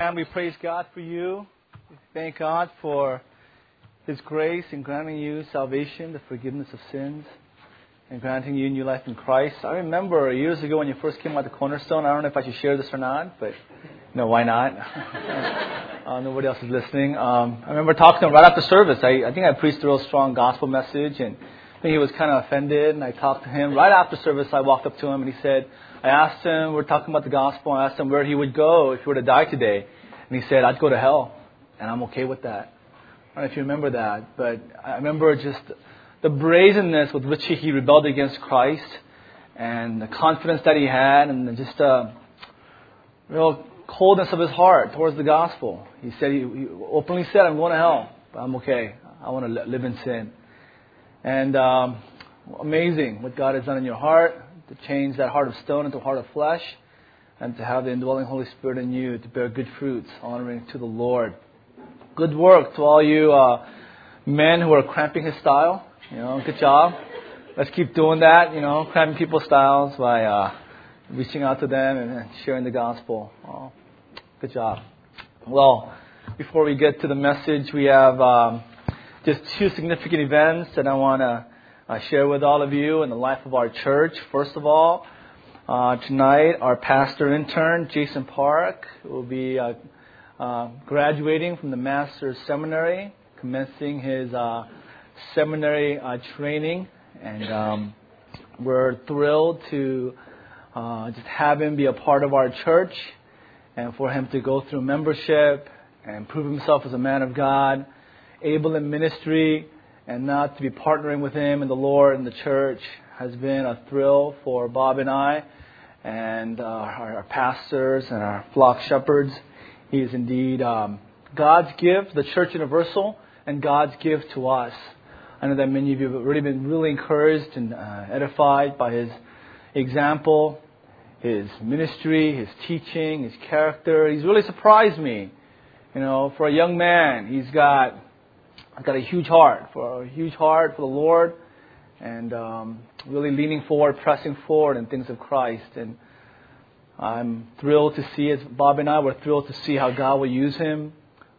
And we praise God for you. We thank God for His grace in granting you salvation, the forgiveness of sins, and granting you new life in Christ. I remember years ago when you first came out the Cornerstone. I don't know if I should share this or not, but no, why not? uh, nobody else is listening. Um, I remember talking right after service. I, I think I preached a real strong gospel message, and Think he was kind of offended. And I talked to him right after service. I walked up to him and he said, I asked him, we are talking about the gospel, I asked him where he would go if he were to die today. And he said, I'd go to hell, and I'm okay with that. I don't know if you remember that, but I remember just the brazenness with which he rebelled against Christ and the confidence that he had and just the real coldness of his heart towards the gospel. He said, he openly said, I'm going to hell, but I'm okay. I want to live in sin. And um, amazing what God has done in your heart to change that heart of stone into a heart of flesh, and to have the indwelling Holy Spirit in you to bear good fruits, honoring to the Lord. Good work to all you uh, men who are cramping His style. You know, good job. Let's keep doing that. You know, cramping people's styles by uh, reaching out to them and sharing the gospel. Oh, good job. Well, before we get to the message, we have um, just two significant events that I want to uh, share with all of you in the life of our church. First of all, uh, tonight our pastor intern, Jason Park, will be uh, uh graduating from the Master's Seminary, commencing his uh, seminary uh, training, and um, we're thrilled to just have him be a part of our church and for him to go through membership and prove himself as a man of God, able in ministry, and not to be partnering with him in the Lord and the church has been a thrill for Bob and I and uh, our, our, pastors and our flock shepherds. He is indeed um, God's gift, the church universal, and God's gift to us. I know that many of you have already been really encouraged and uh, edified by his example, his ministry, his teaching, his character. He's really surprised me. You know, for a young man, he's got I've got a huge heart for a huge heart for the Lord, and um, really leaning forward, pressing forward in things of Christ. And I'm thrilled to see, as Bob and I were thrilled to see how God will use him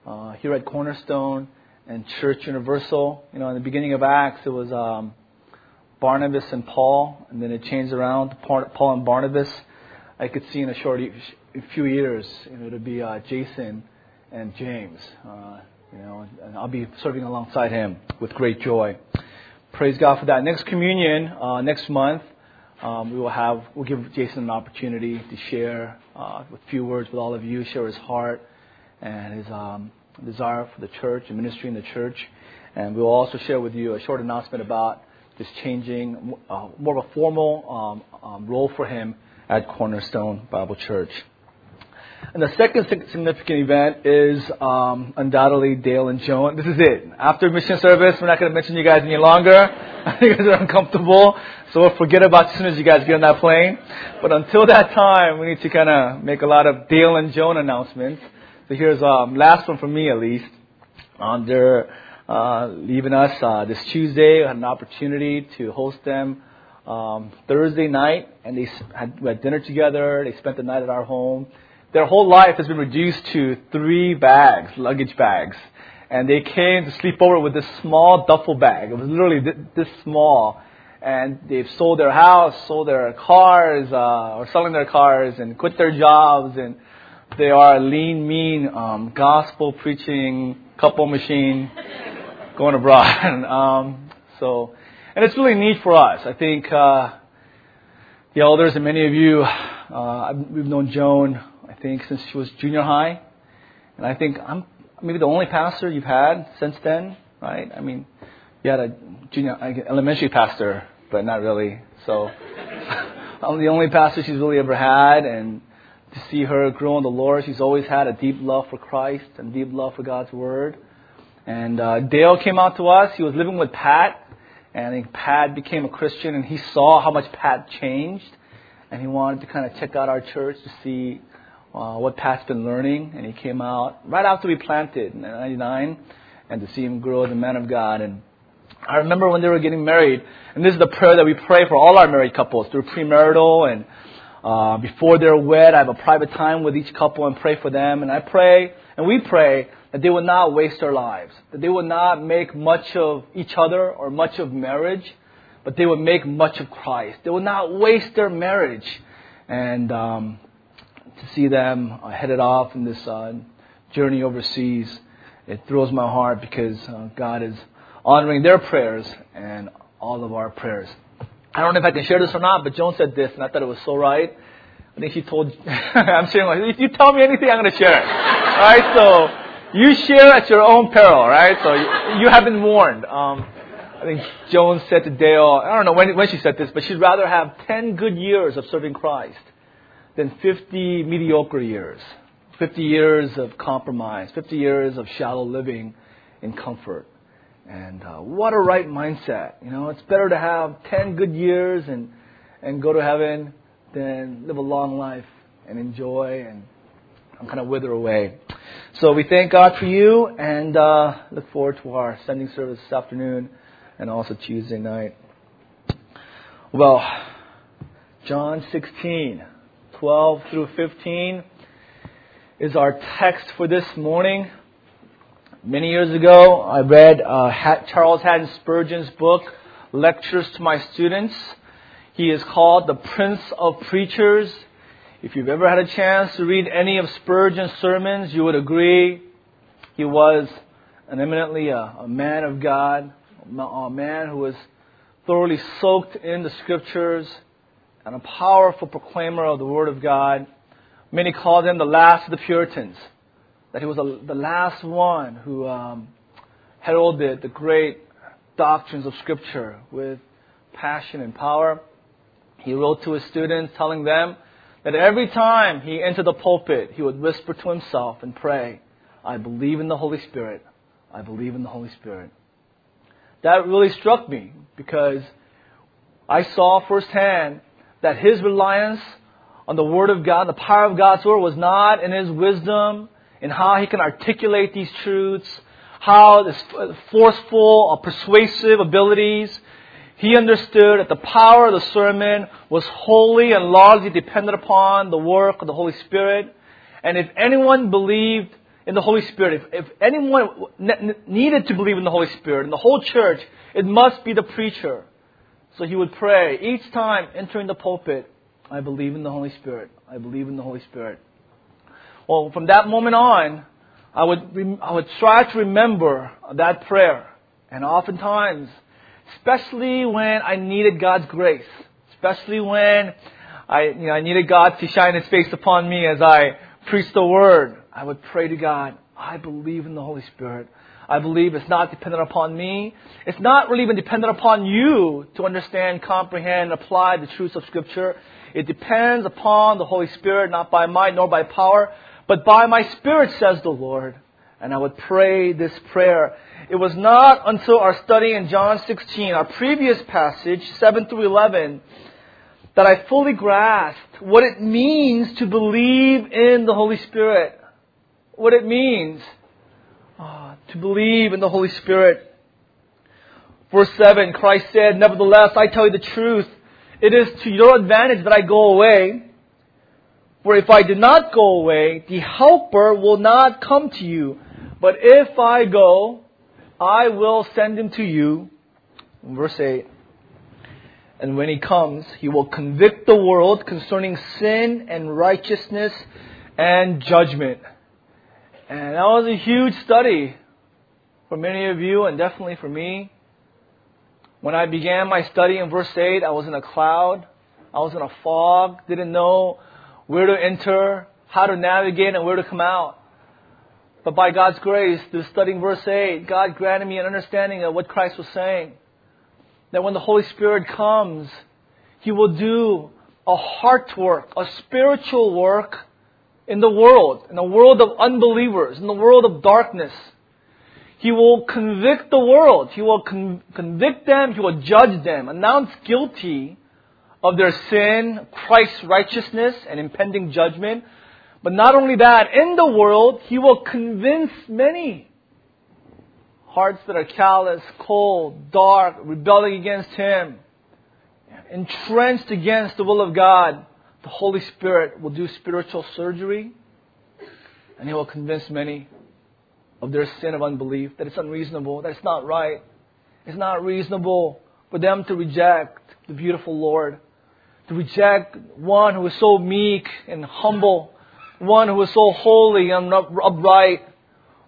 uh, here at Cornerstone and Church Universal. You know, in the beginning of Acts, it was um, Barnabas and Paul, and then it changed around to Paul and Barnabas. I could see in a short few years, you know, to be uh, Jason and James. Uh, you know, and I'll be serving alongside him with great joy. Praise God for that. Next communion, uh, next month, um, we will have, we'll give Jason an opportunity to share uh, with few words with all of you, share his heart and his um, desire for the church and ministry in the church. And we will also share with you a short announcement about just changing uh, more of a formal um, um role for him at Cornerstone Bible Church. And the second significant event is um, undoubtedly Dale and Joan. This is it. After mission service, we're not going to mention you guys any longer. I think you guys are uncomfortable, so we'll forget about you as soon as you guys get on that plane. But until that time, we need to kind of make a lot of Dale and Joan announcements. So here's um, last one for me at least. Um, they're uh, leaving us uh, this Tuesday. I had an opportunity to host them um, Thursday night, and they had, we had dinner together. They spent the night at our home their whole life has been reduced to three bags, luggage bags. And they came to sleep over with this small duffel bag. It was literally this small. And they've sold their house, sold their cars, uh, or selling their cars, and quit their jobs. And they are a lean, mean, um, gospel preaching couple machine going abroad. um, so, and it's really neat for us. I think uh, the elders and many of you, uh, we've known Joan think, since she was junior high. And I think I'm maybe the only pastor you've had since then, right? I mean, you had a junior, elementary pastor, but not really. So I'm the only pastor she's really ever had. And to see her grow in the Lord, she's always had a deep love for Christ and deep love for God's Word. And uh, Dale came out to us. He was living with Pat. And I think Pat became a Christian, and he saw how much Pat changed. And he wanted to kind of check out our church to see uh, what Pat's been learning, and he came out right after we planted in '99, and to see him grow as a man of God. And I remember when they were getting married, and this is the prayer that we pray for all our married couples through premarital and uh, before they're wed, I have a private time with each couple and pray for them. And I pray, and we pray, that they will not waste their lives, that they will not make much of each other or much of marriage, but they will make much of Christ. They will not waste their marriage. And um, to see them headed off in this uh, journey overseas, it thrills my heart because uh, God is honoring their prayers and all of our prayers. I don't know if I can share this or not, but Joan said this, and I thought it was so right. I think she told, I'm sharing, if you tell me anything, I'm going to share it. Alright, so you share at your own peril, right? So you, you have been warned. Um, I think Joan said to Dale, I don't know when, when she said this, but she'd rather have 10 good years of serving Christ than 50 mediocre years. 50 years of compromise, 50 years of shallow living in comfort. And uh, what a right mindset. You know, it's better to have 10 good years and, and go to heaven than live a long life and enjoy and kind of wither away. So we thank God for you and uh, look forward to our sending service this afternoon and also Tuesday night. Well, John 16, 12 through 15 is our text for this morning. Many years ago, I read uh, Charles Haddon Spurgeon's book, Lectures to My Students. He is called the Prince of Preachers. If you've ever had a chance to read any of Spurgeon's sermons, you would agree he was an eminently a, a man of God, a man who was thoroughly soaked in the scriptures and a powerful proclaimer of the Word of God. Many called him the last of the Puritans that he was a, the last one who um, heralded the great doctrines of Scripture with passion and power. He wrote to his students telling them that every time he entered the pulpit, he would whisper to himself and pray, I believe in the Holy Spirit. I believe in the Holy Spirit. That really struck me because I saw firsthand that his reliance on the Word of God, the power of God's Word, was not in his wisdom in how he can articulate these truths, how this forceful, uh, persuasive abilities. He understood that the power of the sermon was wholly and largely dependent upon the work of the Holy Spirit. And if anyone believed in the Holy Spirit, if, if anyone needed to believe in the Holy Spirit, in the whole church, it must be the preacher. So he would pray each time entering the pulpit, I believe in the Holy Spirit. I believe in the Holy Spirit. Well, from that moment on, I would, I would try to remember that prayer. And oftentimes, especially when I needed God's grace, especially when I, you know, I needed God to shine His face upon me as I preached the Word, I would pray to God, I believe in the Holy Spirit. I believe it's not dependent upon me. It's not really even dependent upon you to understand, comprehend, apply the truths of Scripture. It depends upon the Holy Spirit, not by might nor by power, but by my Spirit, says the Lord. And I would pray this prayer. It was not until our study in John 16, our previous passage, 7 through 11, that I fully grasped what it means to believe in the Holy Spirit. What it means uh, to believe in the Holy Spirit. Verse 7, Christ said, Nevertheless, I tell you the truth. It is to your advantage that I go away. For if I do not go away, the Helper will not come to you. But if I go, I will send him to you. Verse 8. And when he comes, he will convict the world concerning sin and righteousness and judgment. And that was a huge study for many of you and definitely for me. When I began my study in verse 8, I was in a cloud. I was in a fog, didn't know where to enter, how to navigate, and where to come out. But by God's grace, through studying verse 8, God granted me an understanding of what Christ was saying. That when the Holy Spirit comes, He will do a heart work, a spiritual work in the world, in the world of unbelievers, in the world of darkness. He will convict the world. He will con- convict them. He will judge them, announce guilty of their sin, Christ's righteousness, and impending judgment. But not only that, in the world, He will convince many hearts that are callous, cold, dark, rebelling against Him, entrenched against the will of God, the Holy Spirit will do spiritual surgery and He will convince many of their sin of unbelief, that it's unreasonable, that it's not right. It's not reasonable for them to reject the beautiful Lord, to reject one who is so meek and humble, one who is so holy and upright,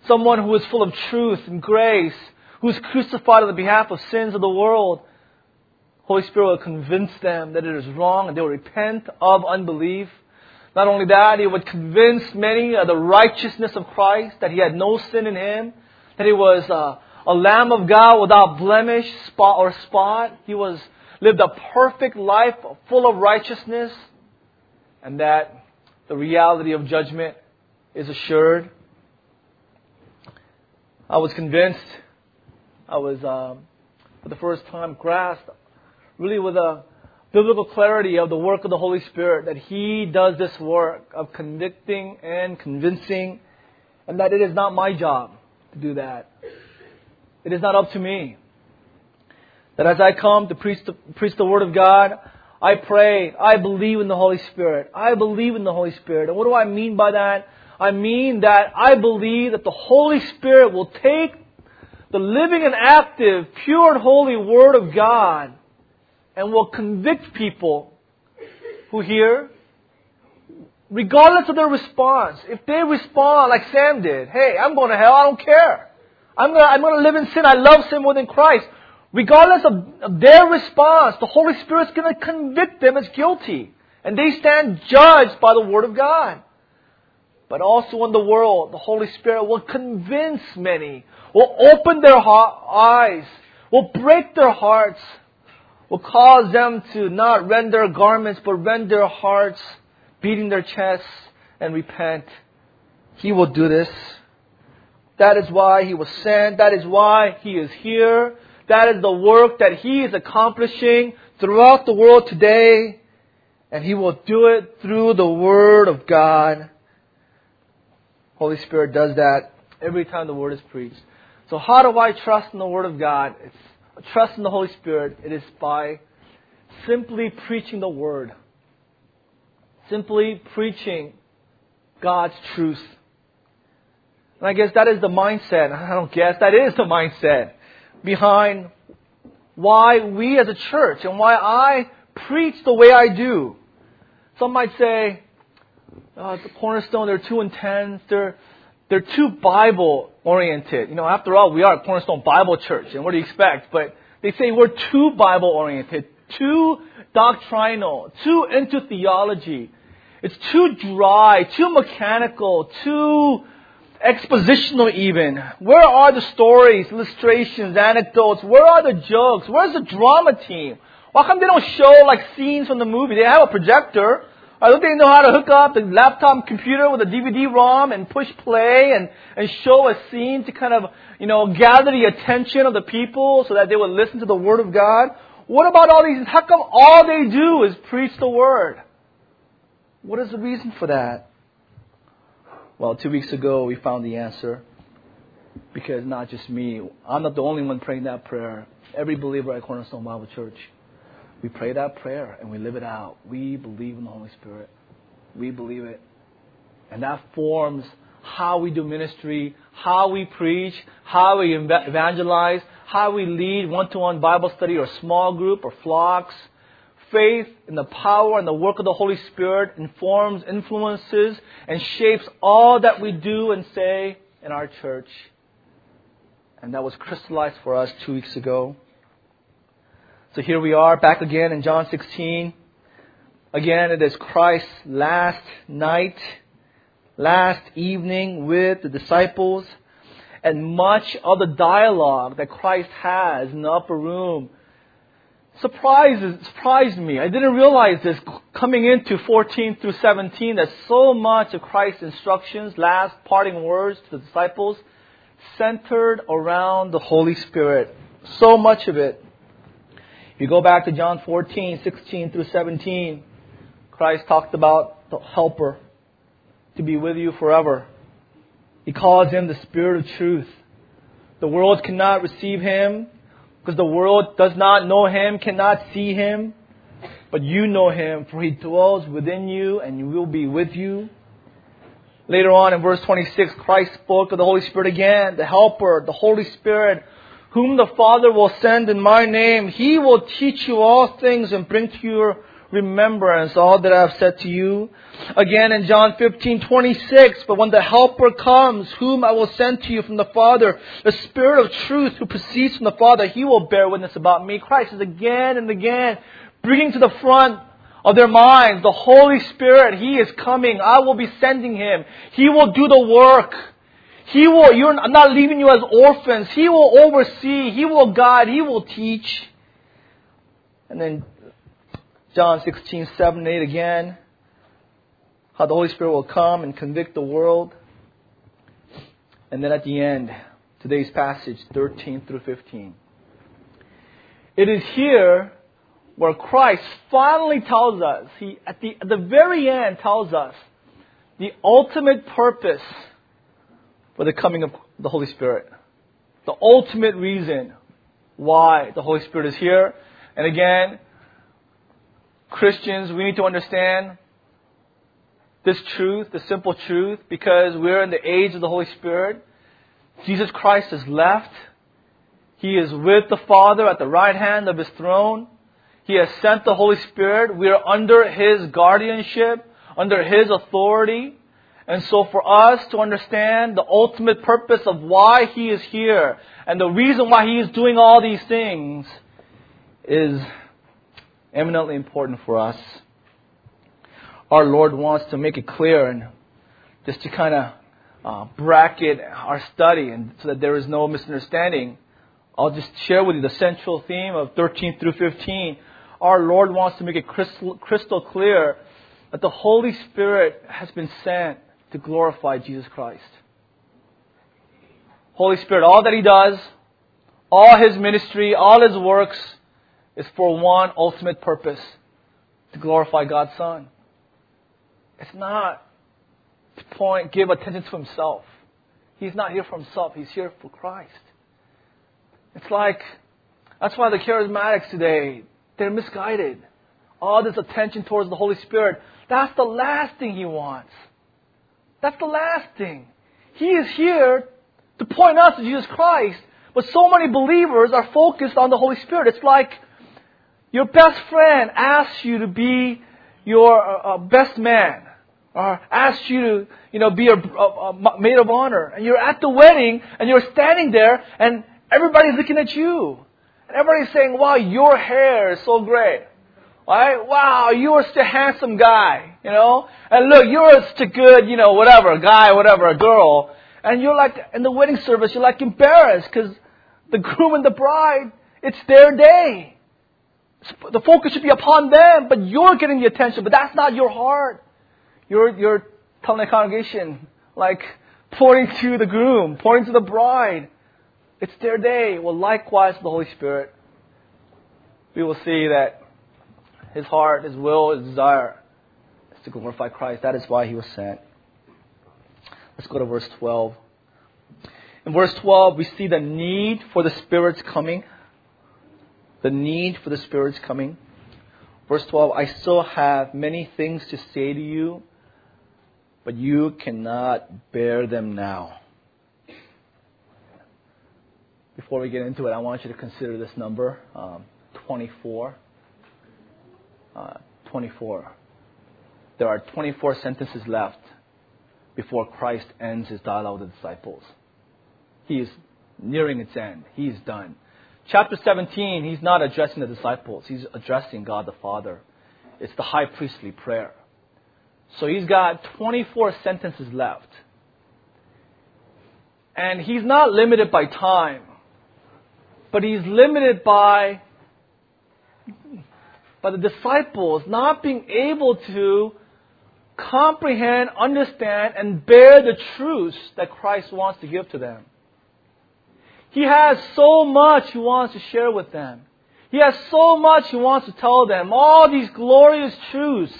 someone who is full of truth and grace, who is crucified on the behalf of sins of the world. Holy Spirit will convince them that it is wrong and they will repent of unbelief. Not only that, He would convince many of the righteousness of Christ, that He had no sin in Him, that He was uh, a Lamb of God without blemish, spot or spot. He was lived a perfect life full of righteousness, and that the reality of judgment is assured. I was convinced. I was, um, for the first time, grasped really with a biblical clarity of the work of the Holy Spirit, that He does this work of convicting and convincing, and that it is not my job to do that. It is not up to me. That as I come to preach the, preach the Word of God, I pray, I believe in the Holy Spirit. I believe in the Holy Spirit. And what do I mean by that? I mean that I believe that the Holy Spirit will take the living and active, pure and holy Word of God and will convict people who hear, regardless of their response. If they respond like Sam did, hey, I'm going to hell, I don't care. I'm going to, I'm going to live in sin. I love sin more than Christ. Regardless of, of their response, the Holy Spirit's going to convict them as guilty. And they stand judged by the Word of God. But also in the world, the Holy Spirit will convince many, will open their eyes, will break their hearts, will cause them to not rend their garments, but rend their hearts, beating their chests, and repent. He will do this. That is why He was sent. That is why He is here. That is the work that He is accomplishing throughout the world today. And He will do it through the Word of God. Holy Spirit does that every time the Word is preached. So how do I trust in the Word of God? It's trust in the Holy Spirit, it is by simply preaching the Word. Simply preaching God's truth. And I guess that is the mindset. I don't guess, that is the mindset behind why we as a church and why I preach the way I do. Some might say, uh, the cornerstone, they're too intense, they're, they're too Bible oriented. You know, after all, we are a Cornerstone Bible Church, and what do you expect? But they say we're too Bible oriented, too doctrinal, too into theology. It's too dry, too mechanical, too expositional even. Where are the stories, illustrations, anecdotes? Where are the jokes? Where's the drama team? Why come they don't show like scenes from the movie? They have a projector. I don't think they know how to hook up the laptop computer with a DVD-ROM and push play and, and show a scene to kind of, you know, gather the attention of the people so that they would listen to the Word of God. What about all these? How come all they do is preach the Word? What is the reason for that? Well, two weeks ago we found the answer. Because not just me. I'm not the only one praying that prayer. Every believer at Cornerstone Bible Church we pray that prayer and we live it out. We believe in the Holy Spirit. We believe it. And that forms how we do ministry, how we preach, how we evangelize, how we lead one to one Bible study or small group or flocks. Faith in the power and the work of the Holy Spirit informs, influences, and shapes all that we do and say in our church. And that was crystallized for us two weeks ago. So here we are back again in John 16. Again, it is Christ's last night, last evening with the disciples. And much of the dialogue that Christ has in the upper room surprises, surprised me. I didn't realize this coming into 14 through 17 that so much of Christ's instructions, last parting words to the disciples, centered around the Holy Spirit. So much of it. If you go back to John 14, 16 through 17, Christ talked about the helper to be with you forever. He calls him the Spirit of truth. The world cannot receive him because the world does not know him, cannot see him. but you know him, for he dwells within you and will be with you. Later on in verse 26, Christ spoke of the Holy Spirit again, the Helper, the Holy Spirit, whom the Father will send in my name. He will teach you all things and bring to your remembrance all that I have said to you. Again in John 15, 26, but when the Helper comes, whom I will send to you from the Father, the Spirit of truth who proceeds from the Father, he will bear witness about me. Christ is again and again bringing to the front of their minds the Holy Spirit. He is coming. I will be sending him. He will do the work. He will, you're, I'm not leaving you as orphans. He will oversee. He will guide. He will teach. And then John 16, 7, 8 again. How the Holy Spirit will come and convict the world. And then at the end, today's passage, 13 through 15. It is here where Christ finally tells us, he, at the, at the very end tells us the ultimate purpose the coming of the Holy Spirit. The ultimate reason why the Holy Spirit is here. And again, Christians, we need to understand this truth, the simple truth, because we're in the age of the Holy Spirit. Jesus Christ has left. He is with the Father at the right hand of His throne. He has sent the Holy Spirit. We are under His guardianship, under His authority. And so for us to understand the ultimate purpose of why He is here and the reason why He is doing all these things is eminently important for us. Our Lord wants to make it clear and just to kind of uh, bracket our study and so that there is no misunderstanding. I'll just share with you the central theme of 13 through 15. Our Lord wants to make it crystal, crystal clear that the Holy Spirit has been sent to glorify Jesus Christ. Holy Spirit, all that He does, all His ministry, all His works, is for one ultimate purpose to glorify God's Son. It's not to point, give attention to himself. He's not here for himself, he's here for Christ. It's like, that's why the charismatics today, they're misguided. All this attention towards the Holy Spirit, that's the last thing he wants. That's the last thing. He is here to point us to Jesus Christ, but so many believers are focused on the Holy Spirit. It's like your best friend asks you to be your uh, uh, best man, or asks you to, you know, be a, a, a maid of honor, and you're at the wedding, and you're standing there, and everybody's looking at you, and everybody's saying, "Wow, your hair is so great." Right? Wow, you're such a handsome guy, you know? And look, you're such a good, you know, whatever, guy, whatever, a girl. And you're like, in the wedding service, you're like embarrassed because the groom and the bride, it's their day the focus should be upon them, but you're getting the attention, but that's not your heart. You're, you're telling the congregation, like, pointing to the groom, pointing to the bride. It's their day. Well, likewise, the Holy Spirit. We will see that his heart, his will, his desire to glorify Christ. That is why he was sent. Let's go to verse 12. In verse 12, we see the need for the Spirit's coming the need for the Spirit's coming. Verse 12 I still have many things to say to you, but you cannot bear them now. Before we get into it, I want you to consider this number um, 24. Uh, 24. There are 24 sentences left before Christ ends his dialogue with the disciples. He is nearing its end. He is done. Chapter 17, he's not addressing the disciples, he's addressing God the Father. It's the high priestly prayer. So he's got 24 sentences left. And he's not limited by time, but he's limited by, by the disciples not being able to comprehend, understand, and bear the truths that Christ wants to give to them. He has so much He wants to share with them. He has so much He wants to tell them. All these glorious truths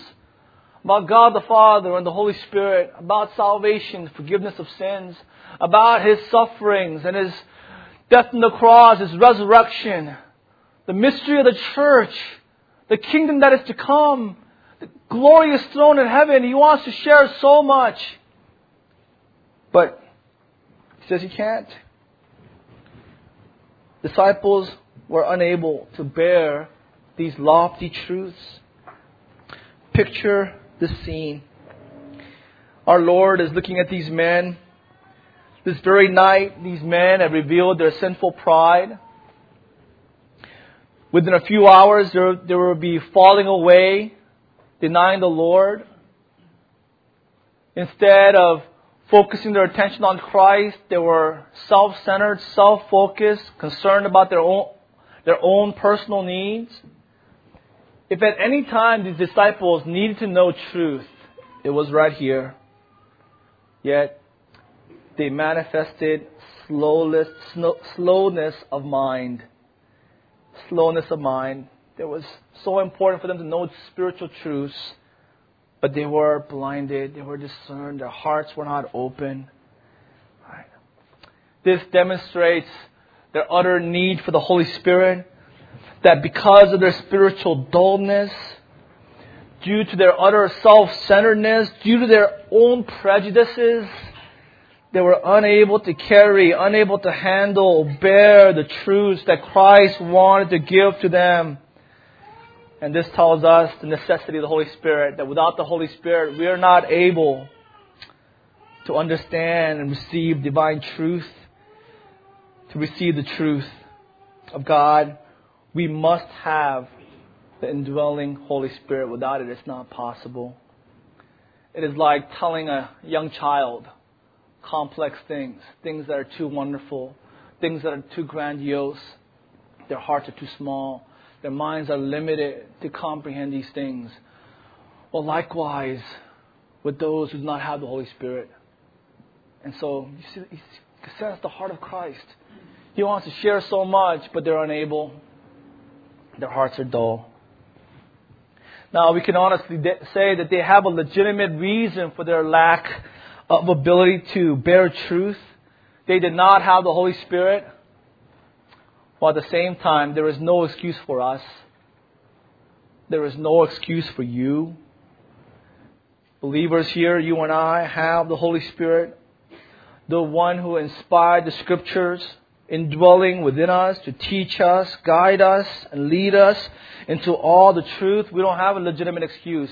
about God the Father and the Holy Spirit, about salvation, forgiveness of sins, about His sufferings and His death on the cross, His resurrection, the mystery of the church, the kingdom that is to come, glorious throne in heaven. He wants to share so much. But he says he can't. Disciples were unable to bear these lofty truths. Picture the scene. Our Lord is looking at these men. This very night, these men have revealed their sinful pride. Within a few hours, there, there will be falling away, denying the Lord. Instead of focusing their attention on Christ, they were self-centered, self-focused, concerned about their own, their own personal needs. If at any time these disciples needed to know truth, it was right here. Yet, they manifested slowness, slowness of mind slowness of mind. It was so important for them to know spiritual truths, but they were blinded, they were discerned, their hearts were not open. This demonstrates their utter need for the Holy Spirit, that because of their spiritual dullness, due to their utter self centeredness, due to their own prejudices, they were unable to carry, unable to handle, bear the truths that Christ wanted to give to them. And this tells us the necessity of the Holy Spirit, that without the Holy Spirit, we are not able to understand and receive divine truth, to receive the truth of God. We must have the indwelling Holy Spirit. Without it, it's not possible. It is like telling a young child, complex things, things that are too wonderful, things that are too grandiose. Their hearts are too small. Their minds are limited to comprehend these things. Well, likewise with those who do not have the Holy Spirit. And so, you see, you see the heart of Christ. He wants to share so much, but they're unable. Their hearts are dull. Now, we can honestly say that they have a legitimate reason for their lack of ability to bear truth. They did not have the Holy Spirit. While at the same time, there is no excuse for us. There is no excuse for you. Believers here, you and I have the Holy Spirit, the one who inspired the scriptures, indwelling within us to teach us, guide us, and lead us into all the truth. We don't have a legitimate excuse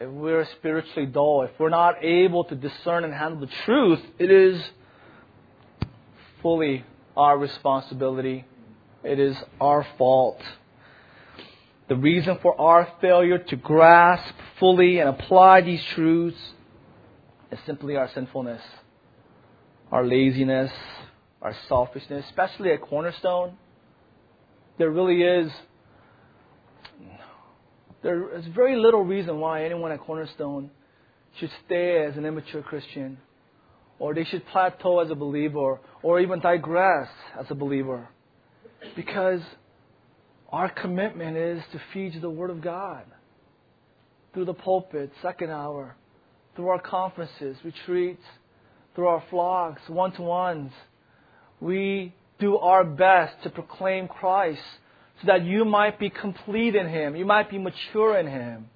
if we're spiritually dull, if we're not able to discern and handle the truth, it is fully our responsibility. It is our fault. The reason for our failure to grasp fully and apply these truths is simply our sinfulness, our laziness, our selfishness, especially at Cornerstone. There really is there is very little reason why anyone at Cornerstone should stay as an immature Christian, or they should plateau as a believer, or even digress as a believer. Because our commitment is to feed the Word of God through the pulpit, second hour, through our conferences, retreats, through our flocks, one to ones. We do our best to proclaim Christ so that you might be complete in Him, you might be mature in Him.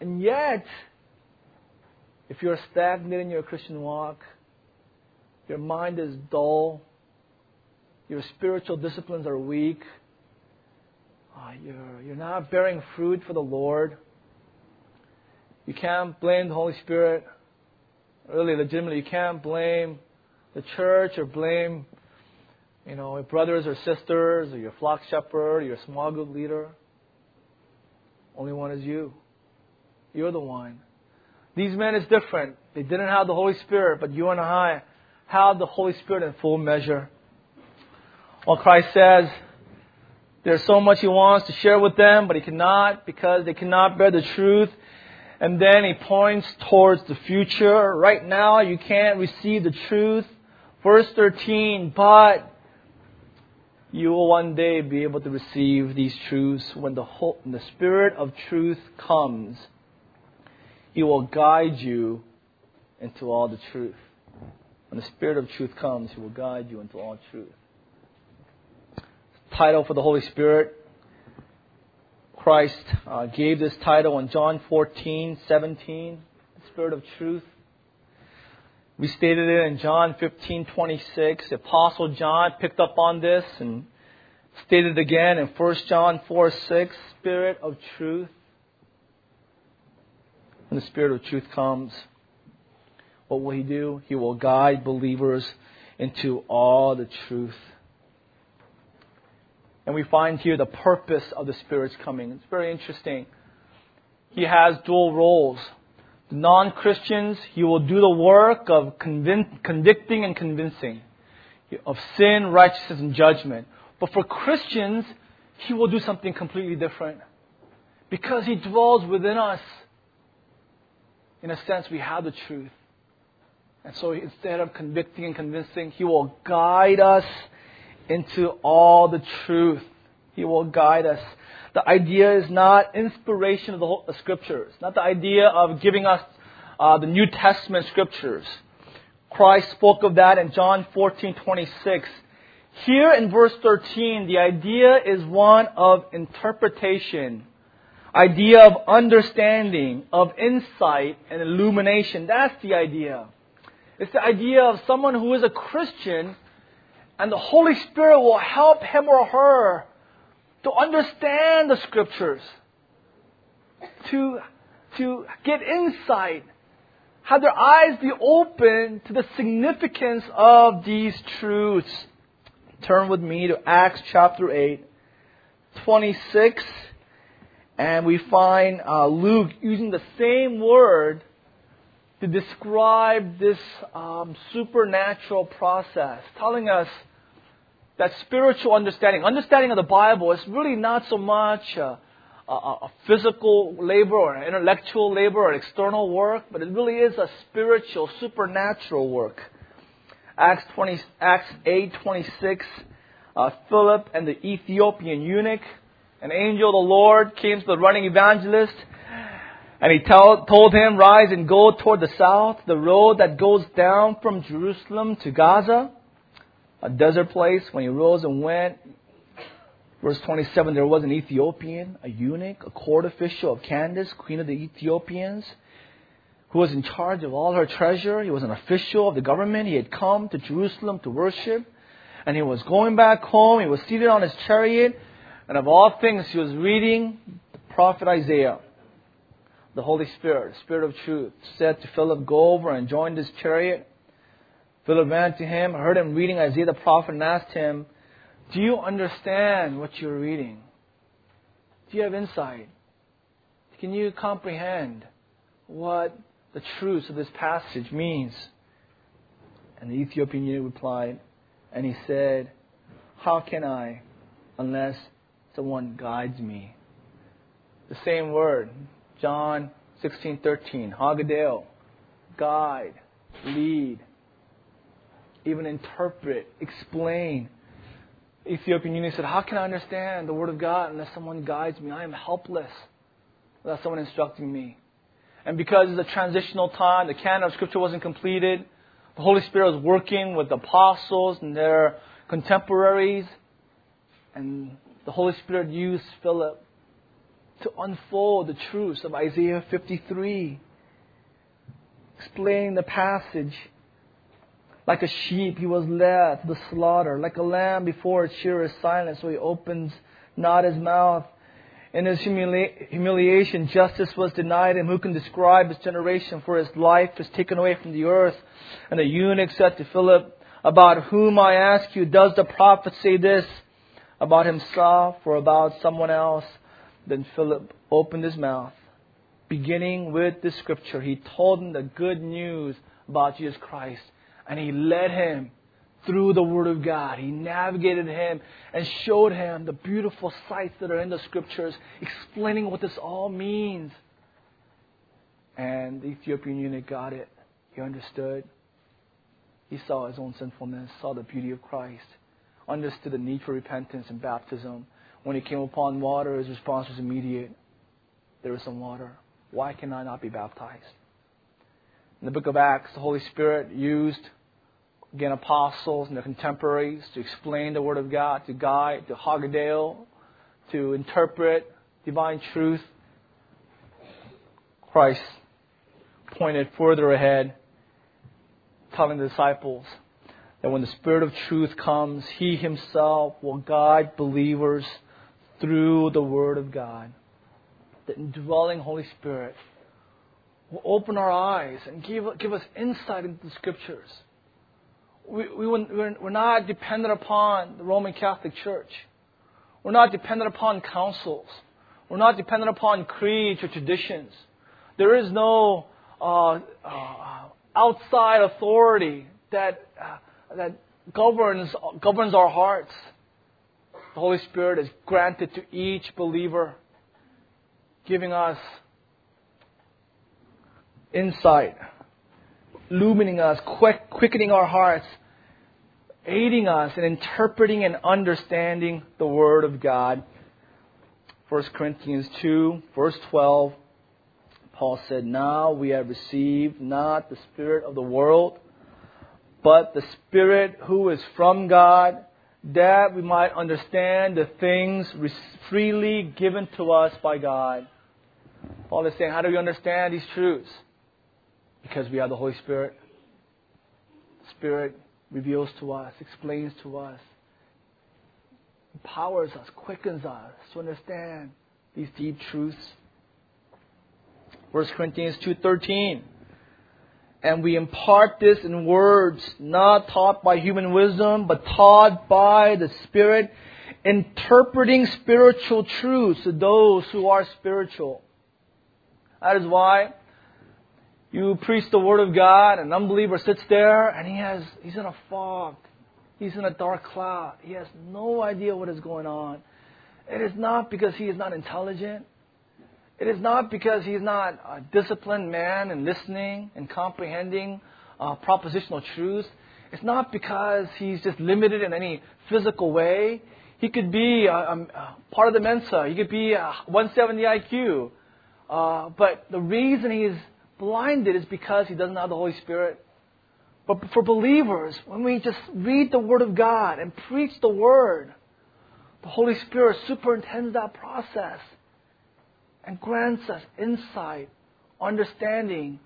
And yet, if you're stagnant in your Christian walk, your mind is dull, your spiritual disciplines are weak, oh, you're, you're not bearing fruit for the Lord, you can't blame the Holy Spirit. Really, legitimately, you can't blame the church or blame you know, your brothers or sisters, or your flock shepherd, or your small group leader. Only one is you. You're the one. These men is different. They didn't have the Holy Spirit, but you and I have the Holy Spirit in full measure. Well, Christ says there's so much He wants to share with them, but He cannot because they cannot bear the truth. And then He points towards the future. Right now, you can't receive the truth. Verse 13, but you will one day be able to receive these truths when the, whole, when the Spirit of truth comes. He will guide you into all the truth. When the Spirit of truth comes, He will guide you into all truth. Title for the Holy Spirit Christ uh, gave this title in John 14, 17, the Spirit of Truth. We stated it in John 15, 26. The Apostle John picked up on this and stated it again in 1 John 4, 6, Spirit of Truth. When the Spirit of Truth comes, what will He do? He will guide believers into all the truth. And we find here the purpose of the Spirit's coming. It's very interesting. He has dual roles. The non Christians, He will do the work of convicting and convincing of sin, righteousness, and judgment. But for Christians, He will do something completely different. Because He dwells within us. In a sense, we have the truth. And so instead of convicting and convincing, He will guide us into all the truth. He will guide us. The idea is not inspiration of the, whole, the scriptures, not the idea of giving us uh, the New Testament scriptures. Christ spoke of that in John 14:26. Here in verse 13, the idea is one of interpretation, idea of understanding, of insight and illumination. That's the idea. It's the idea of someone who is a Christian and the Holy Spirit will help him or her to understand the scriptures, to, to get insight, have their eyes be open to the significance of these truths. Turn with me to Acts chapter 8, 26, and we find uh, Luke using the same word to describe this um, supernatural process, telling us that spiritual understanding, understanding of the Bible, is really not so much a, a, a physical labor or an intellectual labor or external work, but it really is a spiritual, supernatural work. Acts 20, Acts 8, 26, uh, Philip and the Ethiopian eunuch, an angel of the Lord came to the running evangelist and he tell, told him, Rise and go toward the south, the road that goes down from Jerusalem to Gaza, a desert place. When he rose and went, verse 27, there was an Ethiopian, a eunuch, a court official of Candace, queen of the Ethiopians, who was in charge of all her treasure. He was an official of the government. He had come to Jerusalem to worship. And he was going back home. He was seated on his chariot. And of all things, he was reading the prophet Isaiah the Holy Spirit, the Spirit of truth, said to Philip, Go over and join this chariot. Philip ran to him, heard him reading Isaiah the prophet, and asked him, Do you understand what you're reading? Do you have insight? Can you comprehend what the truth of this passage means? And the Ethiopian eunuch replied, and he said, How can I unless someone guides me? The same word, John 16:13, Hodegeo, guide, lead, even interpret, explain. Ethiopian eunuch said, How can I understand the Word of God unless someone guides me? I am helpless without someone instructing me. And because it's a transitional time, the canon of Scripture wasn't completed, the Holy Spirit was working with the apostles and their contemporaries, and the Holy Spirit used Philip to unfold the truths of Isaiah 53, explaining the passage. Like a sheep, he was led to the slaughter. Like a lamb before its shearer is silent, so he opens not his mouth. In his humili- humiliation, justice was denied him. Who can describe his generation? For his life is taken away from the earth. And the eunuch said to Philip, About whom I ask you, does the prophet say this? About himself or about someone else? Then Philip opened his mouth, beginning with the scripture. He told him the good news about Jesus Christ, and he led him through the Word of God. He navigated him and showed him the beautiful sights that are in the scriptures, explaining what this all means. And the Ethiopian eunuch got it. He understood. He saw his own sinfulness, saw the beauty of Christ, understood the need for repentance and baptism, when he came upon water, his response was immediate. There is some water. Why can I not be baptized? In the book of Acts, the Holy Spirit used, again, apostles and their contemporaries to explain the Word of God, to guide, to hodegeo, to interpret, divine truth, Christ pointed further ahead, telling the disciples that when the Spirit of truth comes, He Himself will guide believers through the Word of God. The indwelling Holy Spirit will open our eyes and give, give us insight into the Scriptures. We, we, we're not dependent upon the Roman Catholic Church. We're not dependent upon councils. We're not dependent upon creeds or traditions. There is no uh, uh, outside authority that, uh, that governs, governs our hearts. The Holy Spirit is granted to each believer, giving us insight, illumining us, quick, quickening our hearts, aiding us in interpreting and understanding the Word of God. 1 Corinthians 2, verse 12, Paul said, Now we have received not the Spirit of the world, but the Spirit who is from God, that we might understand the things freely given to us by God. Paul is saying, How do we understand these truths? Because we have the Holy Spirit. The Spirit reveals to us, explains to us, empowers us, quickens us to understand these deep truths. 1 Corinthians 2:13 and we impart this in words not taught by human wisdom but taught by the spirit interpreting spiritual truths to those who are spiritual. That is why you preach the word of God an unbeliever sits there and he has he's in a fog. He's in a dark cloud. He has no idea what is going on. It is not because he is not intelligent it is not because he's not a disciplined man in listening and comprehending uh, propositional truths. It's not because he's just limited in any physical way. He could be a, a part of the Mensa. He could be 170 IQ. Uh, but the reason he's blinded is because he doesn't have the Holy Spirit. But for believers, when we just read the Word of God and preach the Word, the Holy Spirit superintends that process and grants us insight, understanding,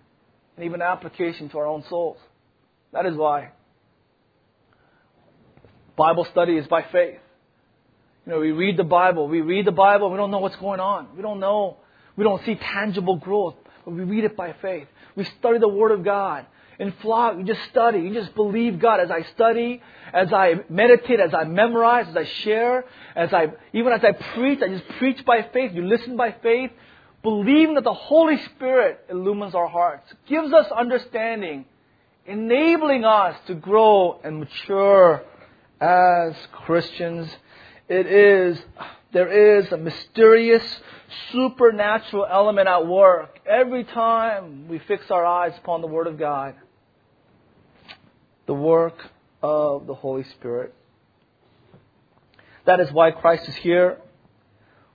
and even application to our own souls. That is why Bible study is by faith. You know, we read the Bible, we read the Bible, we don't know what's going on. We don't know, we don't see tangible growth, but we read it by faith. We study the Word of God in flock, you just study. You just believe God. As I study, as I meditate, as I memorize, as I share, as I, even as I preach, I just preach by faith. You listen by faith, believing that the Holy Spirit illumines our hearts, gives us understanding, enabling us to grow and mature as Christians. It is, there is a mysterious, supernatural element at work every time we fix our eyes upon the Word of God the work of the Holy Spirit. That is why Christ is here.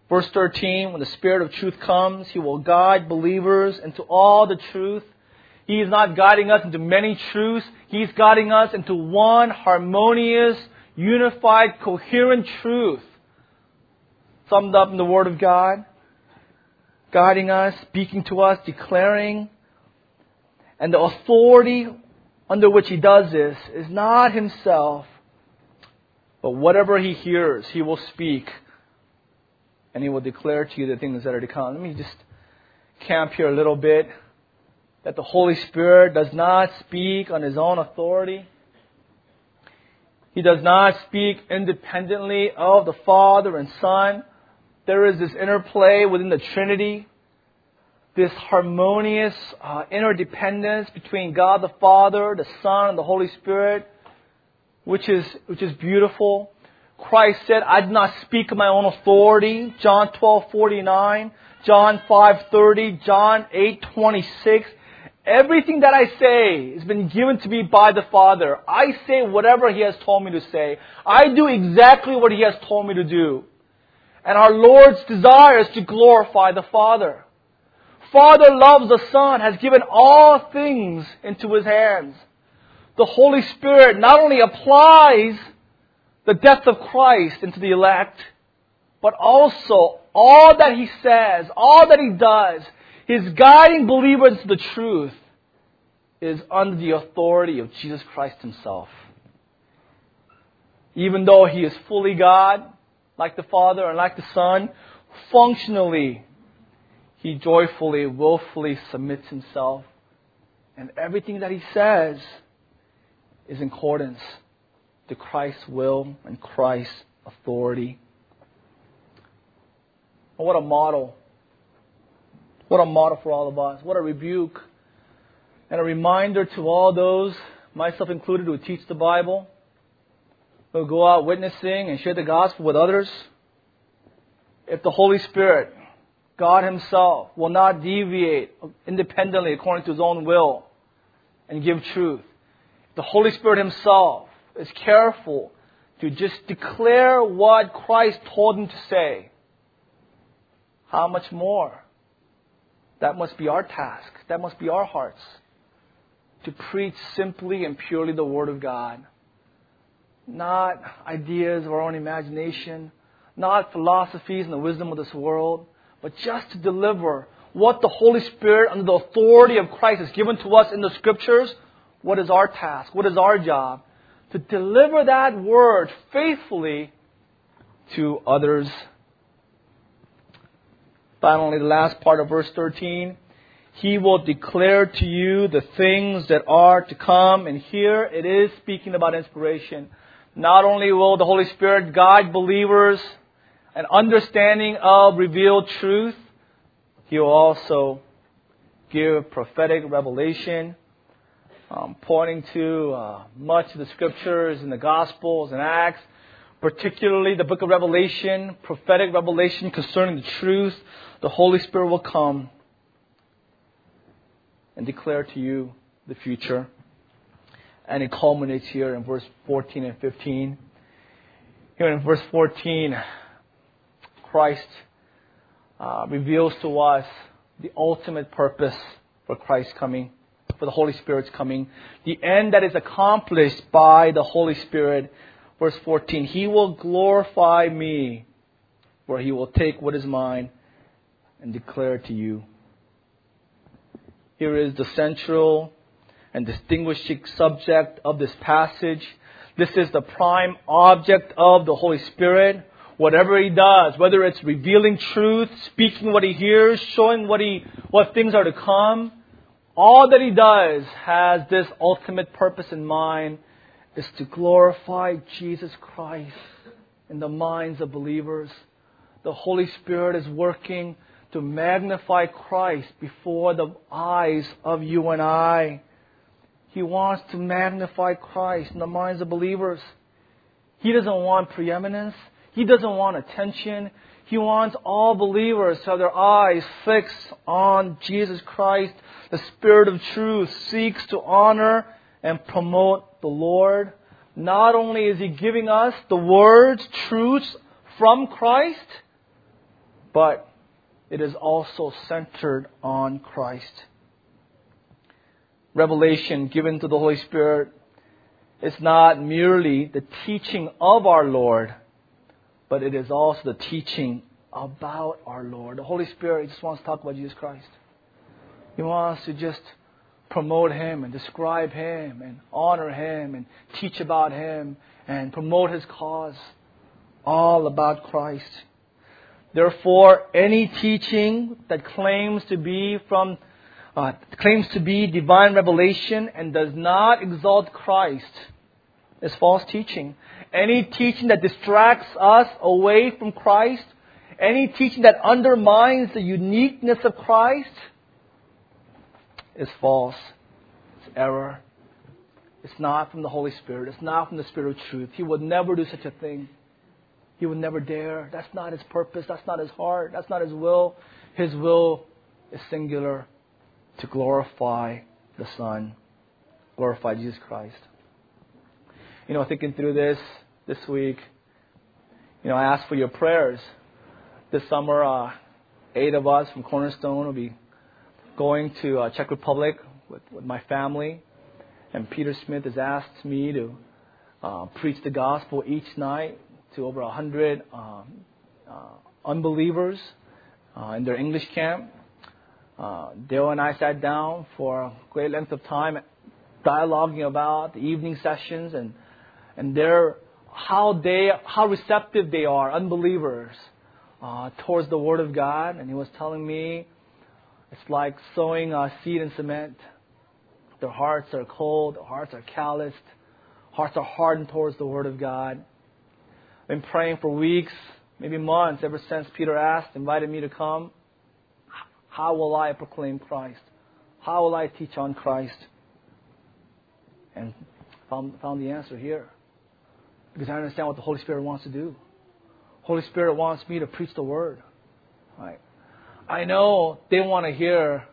Verse 13, when the Spirit of truth comes, He will guide believers into all the truth. He is not guiding us into many truths. He's guiding us into one harmonious, unified, coherent truth. Summed up in the Word of God. Guiding us, speaking to us, declaring. And the authority under which he does this is not himself, but whatever he hears, he will speak. And he will declare to you the things that are to come. Let me just camp here a little bit. That the Holy Spirit does not speak on his own authority. He does not speak independently of the Father and Son. There is this interplay within the Trinity this harmonious uh, interdependence between God the Father, the Son, and the Holy Spirit, which is, which is beautiful. Christ said, I did not speak of my own authority. John 12, 49, John 5, 30, John 8, 26. Everything that I say has been given to me by the Father. I say whatever He has told me to say. I do exactly what He has told me to do. And our Lord's desire is to glorify the Father. Father loves the Son, has given all things into His hands. The Holy Spirit not only applies the death of Christ into the elect, but also all that he says, all that he does, his guiding believers to the truth is under the authority of Jesus Christ himself. Even though he is fully God, like the Father and like the Son, functionally, he joyfully, willfully submits himself. And everything that he says is in accordance to Christ's will and Christ's authority. What a model. What a model for all of us. What a rebuke and a reminder to all those, myself included, who teach the Bible, who go out witnessing and share the gospel with others. If the Holy Spirit, God Himself, will not deviate independently according to His own will and give truth, the Holy Spirit Himself is careful to just declare what Christ told Him to say, how much more? That must be our task. That must be our hearts. To preach simply and purely the Word of God. Not ideas of our own imagination, not philosophies and the wisdom of this world, but just to deliver what the Holy Spirit, under the authority of Christ, has given to us in the Scriptures. What is our task? What is our job? To deliver that Word faithfully to others Finally, the last part of verse 13. He will declare to you the things that are to come. And here it is speaking about inspiration. Not only will the Holy Spirit guide believers an understanding of revealed truth, He will also give prophetic revelation, um, pointing to uh, much of the scriptures and the Gospels and Acts, particularly the book of Revelation, prophetic revelation concerning the truth the Holy Spirit will come and declare to you the future. And it culminates here in verse 14 and 15. Here in verse 14, Christ uh, reveals to us the ultimate purpose for Christ's coming, for the Holy Spirit's coming, the end that is accomplished by the Holy Spirit. Verse 14, He will glorify me, for He will take what is mine and declare to you. Here is the central and distinguishing subject of this passage. This is the prime object of the Holy Spirit. Whatever he does, whether it's revealing truth, speaking what he hears, showing what he, what things are to come, all that he does has this ultimate purpose in mind is to glorify Jesus Christ in the minds of believers. The Holy Spirit is working to magnify Christ before the eyes of you and I. He wants to magnify Christ in the minds of believers. He doesn't want preeminence. He doesn't want attention. He wants all believers to have their eyes fixed on Jesus Christ. The Spirit of truth seeks to honor and promote the Lord. Not only is He giving us the words, truths from Christ, but it is also centered on Christ. Revelation given to the Holy Spirit is not merely the teaching of our Lord, but it is also the teaching about our Lord. The Holy Spirit just wants to talk about Jesus Christ. He wants to just promote Him and describe Him and honor Him and teach about Him and promote His cause. All about Christ. Therefore, any teaching that claims to be from uh, claims to be divine revelation and does not exalt Christ is false teaching. Any teaching that distracts us away from Christ, any teaching that undermines the uniqueness of Christ is false. It's error. It's not from the Holy Spirit. It's not from the Spirit of truth. He would never do such a thing. He would never dare. That's not his purpose. That's not his heart. That's not his will. His will is singular to glorify the Son, glorify Jesus Christ. You know, thinking through this this week, you know, I ask for your prayers. This summer, uh, eight of us from Cornerstone will be going to uh, Czech Republic with, with my family, and Peter Smith has asked me to uh, preach the gospel each night to over 100 um, uh, unbelievers uh, in their English camp. Uh, Dale and I sat down for a great length of time, dialoguing about the evening sessions and and their how they how receptive they are, unbelievers, uh, towards the Word of God. And he was telling me it's like sowing a seed in cement. Their hearts are cold, their hearts are calloused, hearts are hardened towards the Word of God. I've been praying for weeks, maybe months, ever since Peter asked, invited me to come. How will I proclaim Christ? How will I teach on Christ? And found, found the answer here. Because I understand what the Holy Spirit wants to do. Holy Spirit wants me to preach the Word. Right? I know they want to hear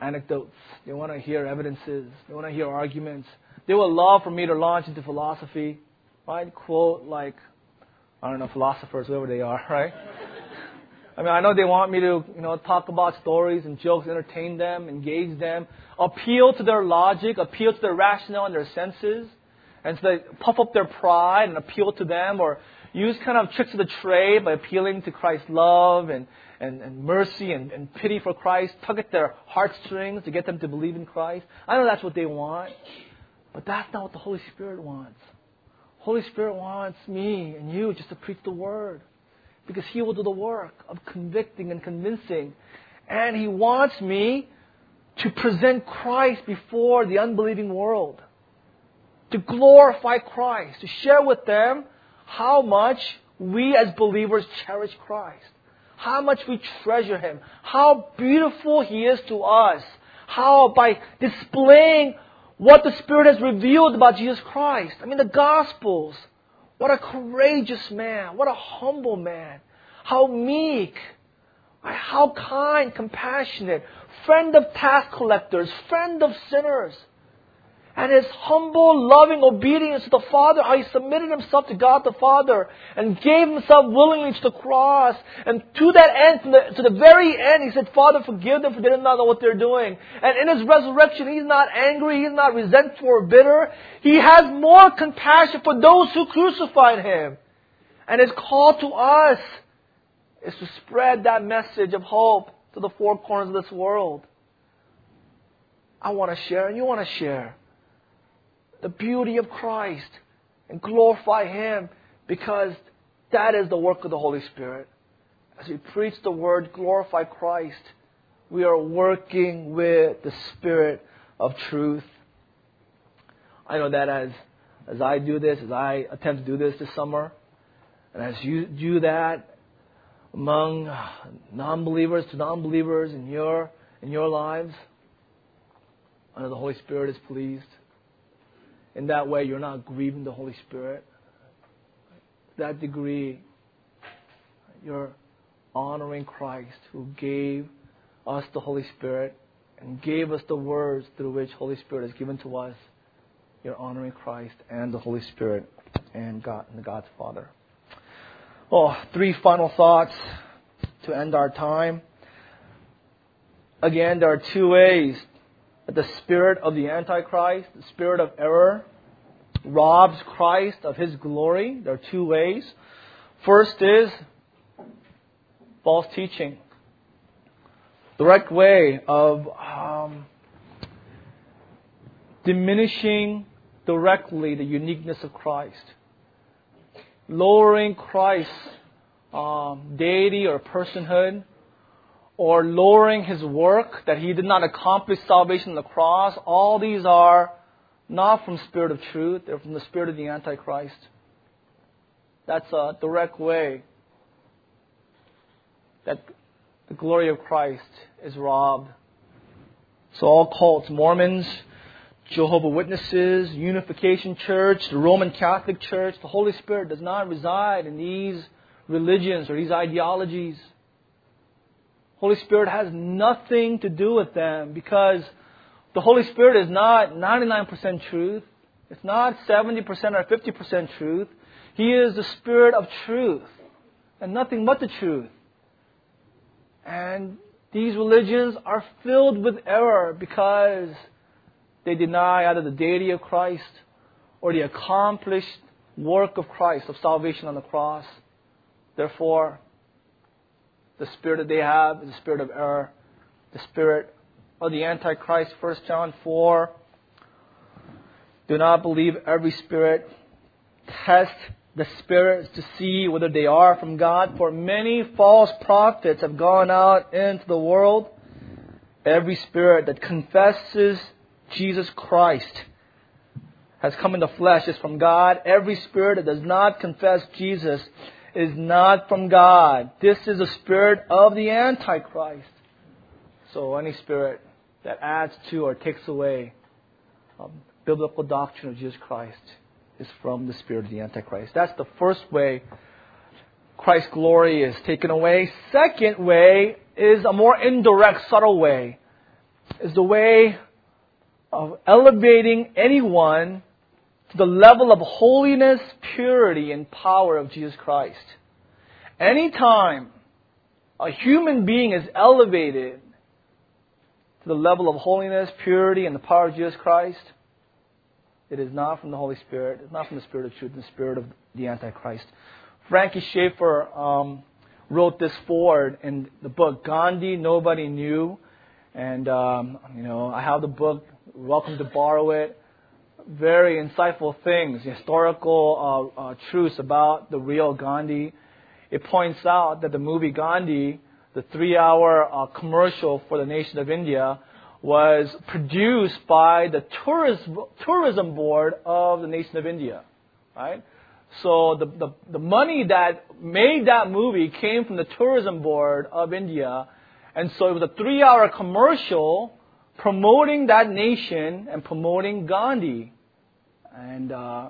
anecdotes. They want to hear evidences. They want to hear arguments. They would love for me to launch into philosophy. Right? Quote like, I don't know, philosophers, whoever they are, right? I mean, I know they want me to, you know, talk about stories and jokes, entertain them, engage them, appeal to their logic, appeal to their rationale and their senses, and so they puff up their pride and appeal to them, or use kind of tricks of the trade by appealing to Christ's love and, and, and mercy and, and pity for Christ, tug at their heartstrings to get them to believe in Christ. I know that's what they want, but that's not what the Holy Spirit wants. Holy Spirit wants me and you just to preach the Word because He will do the work of convicting and convincing. And He wants me to present Christ before the unbelieving world, to glorify Christ, to share with them how much we as believers cherish Christ, how much we treasure Him, how beautiful He is to us, how by displaying what the Spirit has revealed about Jesus Christ. I mean, the Gospels what a courageous man. What a humble man. How meek. How kind, compassionate. Friend of tax collectors. Friend of sinners and his humble, loving obedience to the Father, how he submitted himself to God the Father and gave himself willingly to the cross. And to that end, to the, to the very end, he said, Father, forgive them for they do not know what they're doing. And in his resurrection, he's not angry, he's not resentful or bitter. He has more compassion for those who crucified him. And his call to us is to spread that message of hope to the four corners of this world. I want to share, and you want to share the beauty of Christ and glorify Him because that is the work of the Holy Spirit. As we preach the Word, glorify Christ, we are working with the Spirit of truth. I know that as, as I do this, as I attempt to do this this summer, and as you do that among non believers to non believers in your, in your lives, I know the Holy Spirit is pleased. In that way, you're not grieving the Holy Spirit. That degree, you're honoring Christ who gave us the Holy Spirit and gave us the words through which Holy Spirit is given to us. You're honoring Christ and the Holy Spirit and God and the God's Father. Oh, three final thoughts to end our time. Again, there are two ways the spirit of the Antichrist, the spirit of error, robs Christ of his glory. There are two ways. First is false teaching. Direct way of um, diminishing directly the uniqueness of Christ, lowering Christ's um, deity or personhood or lowering his work, that he did not accomplish salvation on the cross, all these are not from spirit of truth, they're from the spirit of the Antichrist. That's a direct way that the glory of Christ is robbed. So all cults, Mormons, Jehovah Witnesses, Unification Church, the Roman Catholic Church, the Holy Spirit does not reside in these religions or these ideologies. Holy Spirit has nothing to do with them because the Holy Spirit is not 99% truth. It's not 70% or 50% truth. He is the Spirit of truth and nothing but the truth. And these religions are filled with error because they deny either the deity of Christ or the accomplished work of Christ, of salvation on the cross. Therefore, the spirit that they have is the spirit of error, the spirit of the Antichrist. 1 John 4. Do not believe every spirit. Test the spirits to see whether they are from God. For many false prophets have gone out into the world. Every spirit that confesses Jesus Christ has come in the flesh is from God. Every spirit that does not confess Jesus is not from God. This is the spirit of the Antichrist. So any spirit that adds to or takes away um, biblical doctrine of Jesus Christ is from the spirit of the Antichrist. That's the first way Christ's glory is taken away. Second way is a more indirect, subtle way. Is the way of elevating anyone to the level of holiness, purity, and power of Jesus Christ. Anytime a human being is elevated to the level of holiness, purity, and the power of Jesus Christ, it is not from the Holy Spirit. It's not from the Spirit of truth, the Spirit of the Antichrist. Frankie Schaeffer um, wrote this foreword in the book Gandhi Nobody Knew, and um, you know I have the book. Welcome to borrow it very insightful things, historical uh, uh, truths about the real Gandhi. It points out that the movie Gandhi, the three-hour uh, commercial for the nation of India, was produced by the tourism, tourism board of the nation of India, right? So the, the, the money that made that movie came from the tourism board of India, and so it was a three-hour commercial promoting that nation and promoting Gandhi and uh,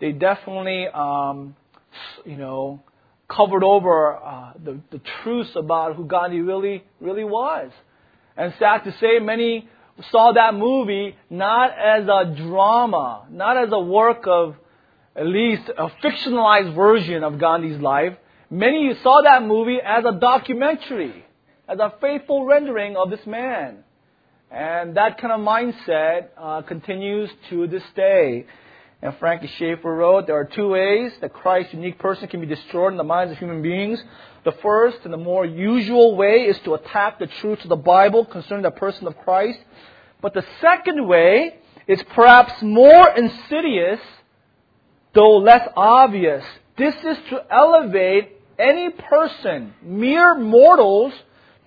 they definitely, um, you know, covered over uh, the, the truths about who Gandhi really, really was. And sad to say, many saw that movie not as a drama, not as a work of at least a fictionalized version of Gandhi's life. Many saw that movie as a documentary, as a faithful rendering of this man. And that kind of mindset uh, continues to this day. And Frankie Schaeffer wrote, there are two ways that Christ's unique person can be destroyed in the minds of human beings. The first and the more usual way is to attack the truths of the Bible concerning the person of Christ. But the second way is perhaps more insidious, though less obvious. This is to elevate any person, mere mortals,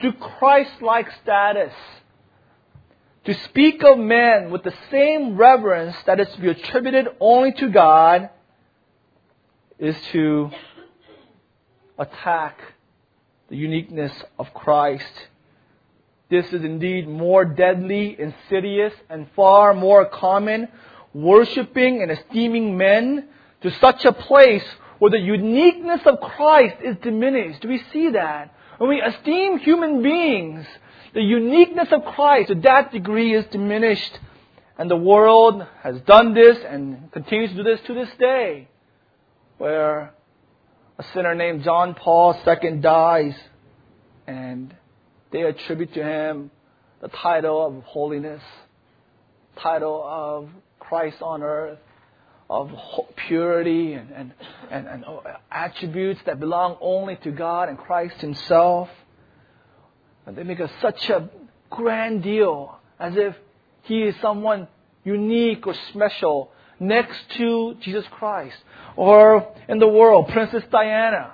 to Christ-like status to speak of men with the same reverence that is to be attributed only to God is to attack the uniqueness of Christ. This is indeed more deadly, insidious, and far more common, worshipping and esteeming men to such a place where the uniqueness of Christ is diminished. Do we see that? When we esteem human beings the uniqueness of Christ to that degree is diminished. And the world has done this and continues to do this to this day, where a sinner named John Paul II dies, and they attribute to him the title of holiness, title of Christ on earth, of purity and, and, and, and attributes that belong only to God and Christ Himself. And they make a, such a grand deal as if he is someone unique or special next to Jesus Christ. Or in the world, Princess Diana,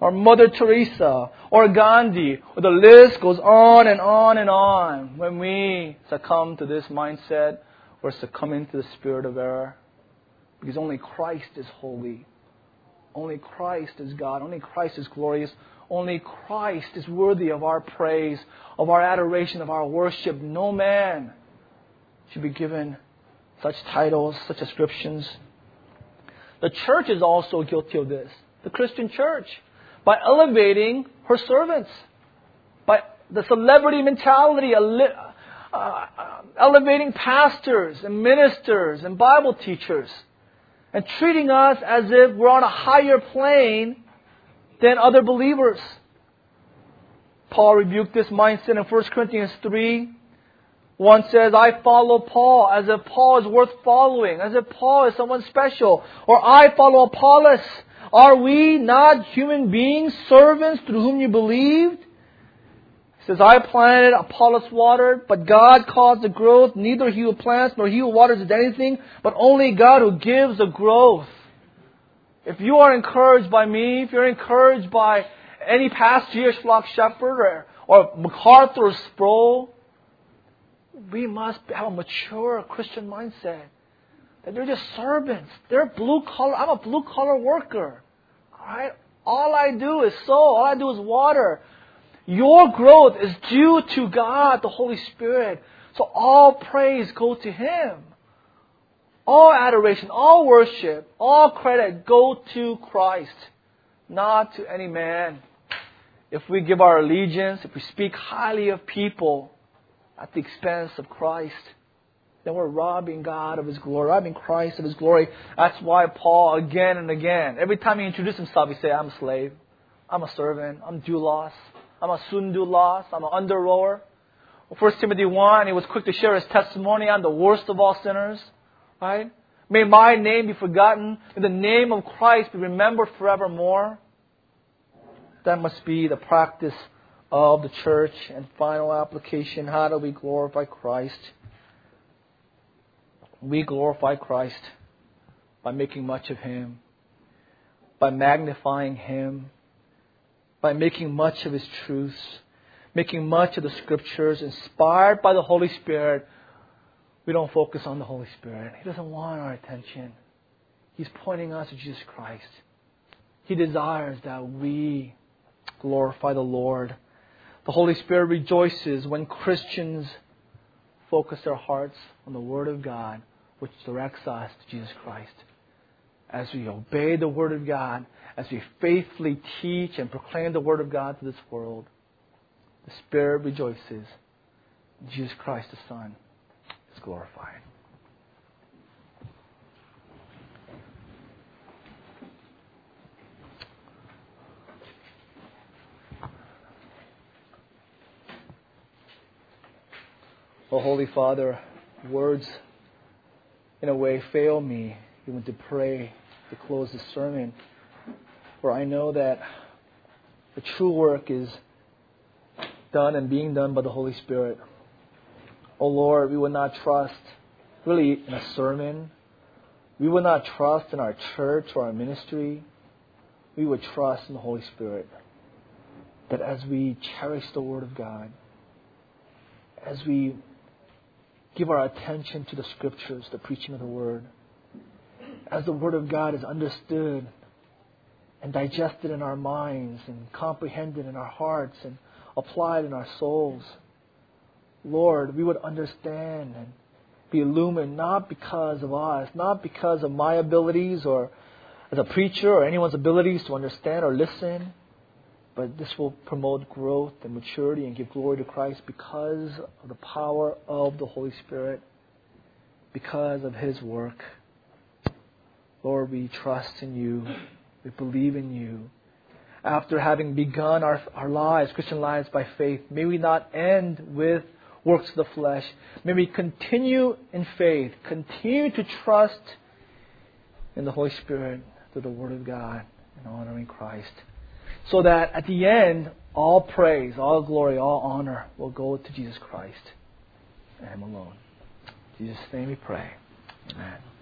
or Mother Teresa, or Gandhi, or the list goes on and on and on. When we succumb to this mindset, we're succumbing to the spirit of error. Because only Christ is holy. Only Christ is God. Only Christ is glorious. Only Christ is worthy of our praise, of our adoration, of our worship. No man should be given such titles, such ascriptions. The church is also guilty of this. The Christian church. By elevating her servants. By the celebrity mentality, uh, uh, elevating pastors and ministers and Bible teachers. And treating us as if we're on a higher plane than other believers. Paul rebuked this mindset in 1 Corinthians 3. One says, I follow Paul as if Paul is worth following, as if Paul is someone special. Or I follow Apollos. Are we not human beings, servants through whom you believed? He says, I planted, Apollos watered, but God caused the growth. Neither he who plants nor he who waters is anything, but only God who gives the growth. If you are encouraged by me, if you're encouraged by any past Jewish flock shepherd or, or MacArthur or Sproul, we must have a mature Christian mindset. That they're just servants. They're blue collar. I'm a blue collar worker. Alright? All I do is sow. All I do is water. Your growth is due to God, the Holy Spirit. So all praise go to Him. All adoration, all worship, all credit go to Christ, not to any man. If we give our allegiance, if we speak highly of people at the expense of Christ, then we're robbing God of His glory, robbing Christ of His glory. That's why Paul, again and again, every time he introduces himself, he say, I'm a slave, I'm a servant, I'm doulos, I'm a sundoulos, I'm an under rower. 1 Timothy 1, he was quick to share his testimony. I'm the worst of all sinners. Right? May my name be forgotten. May the name of Christ be remembered forevermore. That must be the practice of the church. And final application how do we glorify Christ? We glorify Christ by making much of Him, by magnifying Him, by making much of His truths, making much of the Scriptures, inspired by the Holy Spirit. We don't focus on the Holy Spirit. He doesn't want our attention. He's pointing us to Jesus Christ. He desires that we glorify the Lord. The Holy Spirit rejoices when Christians focus their hearts on the Word of God, which directs us to Jesus Christ. As we obey the Word of God, as we faithfully teach and proclaim the Word of God to this world, the Spirit rejoices. Jesus Christ, the Son, is glorified. Oh, Holy Father, words in a way fail me even to pray to close the sermon. For I know that the true work is done and being done by the Holy Spirit. Oh Lord, we would not trust really in a sermon. We would not trust in our church or our ministry. We would trust in the Holy Spirit. That as we cherish the Word of God, as we give our attention to the Scriptures, the preaching of the Word, as the Word of God is understood and digested in our minds and comprehended in our hearts and applied in our souls, Lord, we would understand and be illumined not because of us, not because of my abilities or as a preacher or anyone's abilities to understand or listen, but this will promote growth and maturity and give glory to Christ because of the power of the Holy Spirit, because of His work. Lord, we trust in you. We believe in you. After having begun our, our lives, Christian lives by faith, may we not end with works of the flesh. May we continue in faith, continue to trust in the Holy Spirit through the Word of God and honoring Christ. So that at the end, all praise, all glory, all honor will go to Jesus Christ and Him alone. In Jesus' name we pray. Amen.